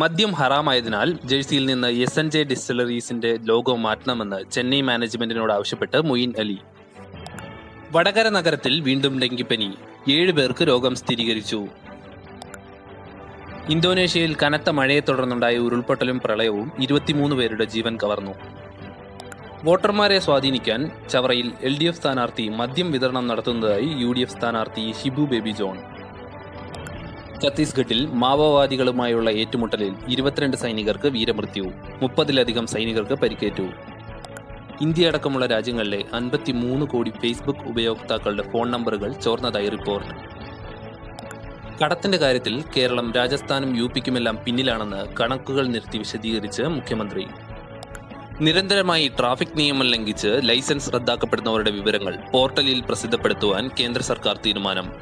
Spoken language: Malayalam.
മദ്യം ഹറാമായതിനാൽ ജേഴ്സിയിൽ നിന്ന് എസ് എൻ ജെ ഡിസ്റ്റിലറീസിന്റെ ലോഗോ മാറ്റണമെന്ന് ചെന്നൈ മാനേജ്മെന്റിനോട് ആവശ്യപ്പെട്ട് മൊയിൻ അലി. വടകര നഗരത്തിൽ വീണ്ടും ഡെങ്കിപ്പനി. ഏഴ് പേർക്ക് രോഗം സ്ഥിരീകരിച്ചു. ഇന്തോനേഷ്യയിൽ കനത്ത മഴയെ തുടർന്നുണ്ടായ ഉരുൾപൊട്ടലും പ്രളയവും ഇരുപത്തിമൂന്ന് പേരുടെ ജീവൻ കവർന്നു. വോട്ടർമാരെ സ്വാധീനിക്കാൻ ചവറയിൽ എൽ ഡി എഫ് സ്ഥാനാർത്ഥി മദ്യം വിതരണം നടത്തുന്നതായി യു ഡി എഫ് സ്ഥാനാർത്ഥി ഷിബു ബേബി ജോൺ. ഛത്തീസ്ഗഡിൽ മാവോവാദികളുമായുള്ള ഏറ്റുമുട്ടലിൽ ഇരുപത്തിരണ്ട് സൈനികർക്ക് വീരമൃത്യു മുപ്പതിലധികം സൈനികർക്ക് പരിക്കേറ്റു. ഇന്ത്യ അടക്കമുള്ള രാജ്യങ്ങളിലെ അൻപത്തിമൂന്ന് കോടി ഫേസ്ബുക്ക് ഉപയോക്താക്കളുടെ ഫോൺ നമ്പറുകൾ ചോർന്നതായി റിപ്പോർട്ട്. കടത്തിന്റെ കാര്യത്തിൽ കേരളം രാജസ്ഥാനും യു പിക്കുമെല്ലാം പിന്നിലാണെന്ന് കണക്കുകൾ നിർത്തി വിശദീകരിച്ച് മുഖ്യമന്ത്രി. നിരന്തരമായി ട്രാഫിക് നിയമം ലംഘിച്ച് ലൈസൻസ് റദ്ദാക്കപ്പെടുന്നവരുടെ വിവരങ്ങൾ പോർട്ടലിൽ പ്രസിദ്ധപ്പെടുത്തുവാൻ കേന്ദ്ര സർക്കാർ തീരുമാനം.